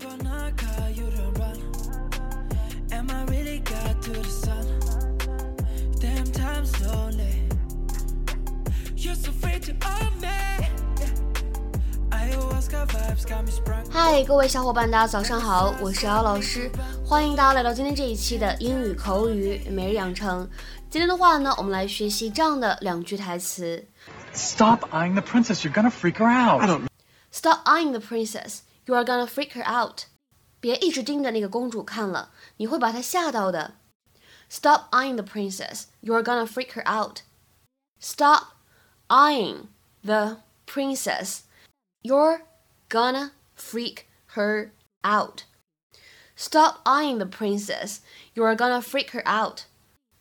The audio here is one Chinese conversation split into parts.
gonna call you to run. Am I really got to the sun? Damn time slowly. You're so afraid to own me. Ayahuasca vibes got me sprung. 嗨，各位小伙伴，大家早上好，我是姚老师，欢迎大家来到今天这一期的英语口语每日养成。今天的话呢，我们来学习这样的两句台词 Stop eyeing the princess. You're gonna freak her out. Stop eyeing the princess, you are gonna freak her out. 别一直盯着那个公主看了，你会把她吓到的。Stop eyeing the princess, you are gonna freak her out. Stop eyeing the princess, you're gonna freak her out. Stop eyeing the princess, you are gonna freak her out.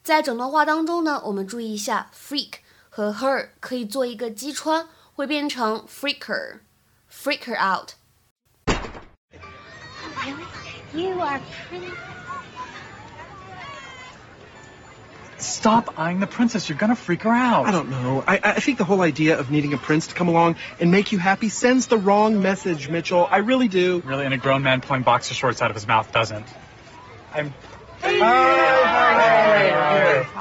在整段话当中呢，我们注意一下，freak 和 her 可以做一个击穿，会变成 freaker。freak her out. Really? You are pretty. Stop eyeing the princess. You're gonna freak her out. I don't know. I, I think the whole idea of needing a prince to come along and make you happy sends the wrong message, Mitchell. I really do. Really, and a grown man pulling boxer shorts out of his mouth doesn't. I'm.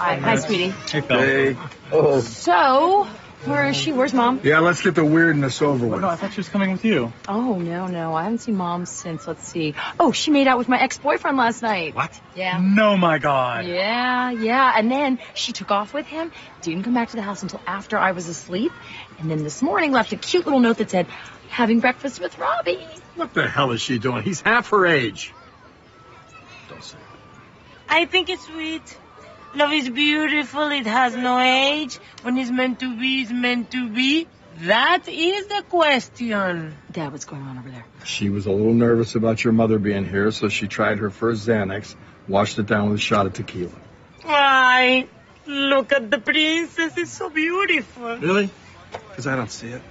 Hi, hi, sweetie. Hey, Phil. Oh, So, where is she? Where's mom? yeah, let's get the weirdness over Oh, with. no, I thought she was coming with you. Oh, no, no. I haven't seen mom since, let's see. Oh, she made out with my ex-boyfriend last night. What? Yeah. No, my God. Yeah, yeah. And then she took off with him, didn't come back to the house until after I was asleep. And then this morning left a cute little note that said, having breakfast with Robbie. What the hell is she doing? He's half her age. Don't say it. I think it's sweet. Love is beautiful. It has no age. When it's meant to be, it's meant to be. That is the question. Dad, what's going on over there? She was a little nervous about your mother being here, so she tried her first Xanax, washed it down with a shot of tequila. Why? Look at the princess. It's so beautiful. Really? Because I don't see it.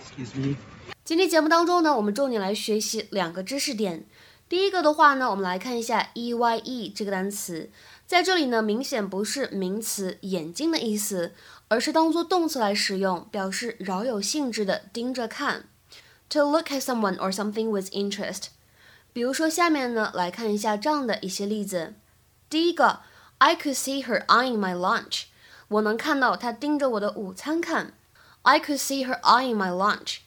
Excuse me. 今天节目当中呢，我们重点来学习两个知识点。 第一个的话呢，我们来看一下 e y e 这个单词，在这里呢，明显不是名词眼睛的意思，而是当做动词来使用，表示饶有兴致的盯着看。To look at someone or something with interest。比如说下面呢，来看一下这样的一些例子。第一个，I could see her eyeing my lunch。我能看到她盯着我的午餐看。I could see her eyeing my lunch。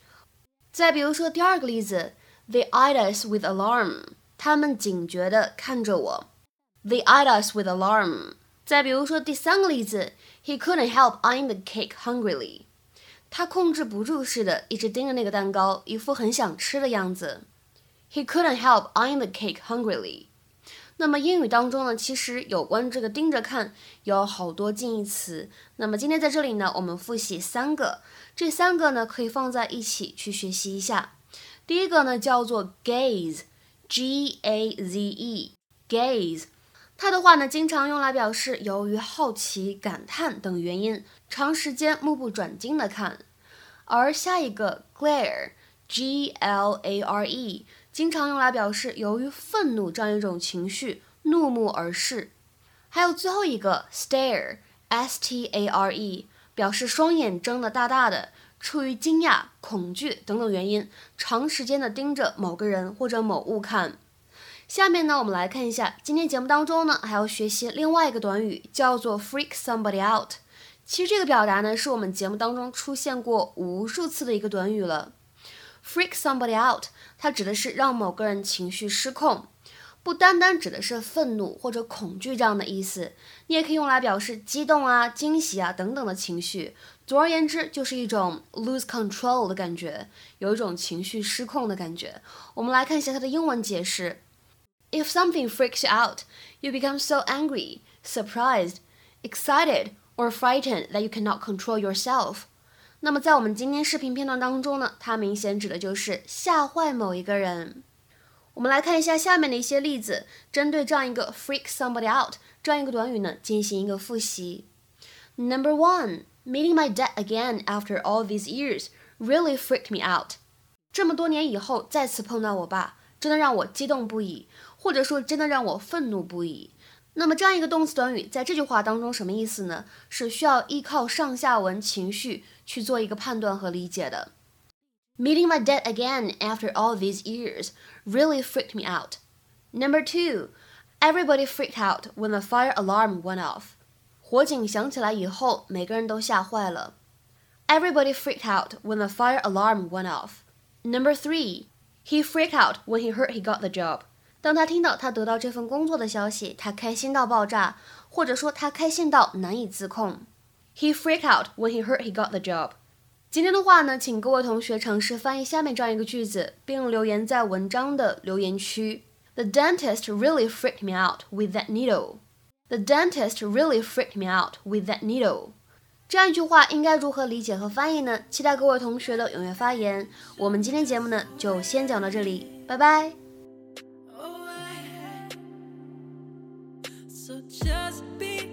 再比如说第二个例子，They eyed us with alarm，他们警觉地看着我。They eyed us with alarm。再比如说第三个例子，He couldn't help eyeing the cake hungrily，他控制不住似的，一直盯着那个蛋糕，一副很想吃的样子。He couldn't help eyeing the cake hungrily。那么英语当中呢，其实有关这个盯着看有好多近义词。那么今天在这里呢，我们复习三个，这三个呢可以放在一起去学习一下。第一个呢叫做 gaze，g a z e，gaze，它的话呢经常用来表示由于好奇、感叹等原因，长时间目不转睛的看。而下一个 glare，g l a r e。经常用来表示由于愤怒这样一种情绪，怒目而视。还有最后一个 stare，s t a r e，表示双眼睁得大大的，出于惊讶、恐惧等等原因，长时间的盯着某个人或者某物看。下面呢，我们来看一下，今天节目当中呢，还要学习另外一个短语，叫做 freak somebody out。其实这个表达呢，是我们节目当中出现过无数次的一个短语了。freak somebody out，它指的是让某个人情绪失控，不单单指的是愤怒或者恐惧这样的意思，你也可以用来表示激动啊、惊喜啊等等的情绪。总而言之，就是一种 lose control 的感觉，有一种情绪失控的感觉。我们来看一下它的英文解释：If something freaks you out, you become so angry, surprised, excited, or frightened that you cannot control yourself. 那么在我们今天视频片段当中呢，它明显指的就是吓坏某一个人。我们来看一下下面的一些例子，针对这样一个 freak somebody out 这样一个短语呢，进行一个复习。Number one, meeting my dad again after all these years really freaked me out. 这么多年以后再次碰到我爸，真的让我激动不已，或者说真的让我愤怒不已。那么这样一个动词短语在这句话当中什么意思呢？是需要依靠上下文情绪去做一个判断和理解的。Meeting my dad again after all these years really freaked me out. Number two, everybody freaked out when the fire alarm went off. 火警响起来以后，每个人都吓坏了。Everybody freaked out when the fire alarm went off. Number three, he freaked out when he heard he got the job. 当他听到他得到这份工作的消息，他开心到爆炸，或者说他开心到难以自控。He freaked out when he heard he got the job. 今天的话呢，请各位同学尝试翻译下面这样一个句子，并留言在文章的留言区。The dentist really freaked me out with that needle. The dentist really freaked me out with that needle. 这样一句话应该如何理解和翻译呢？期待各位同学的踊跃发言。我们今天节目呢就先讲到这里，拜拜。So just be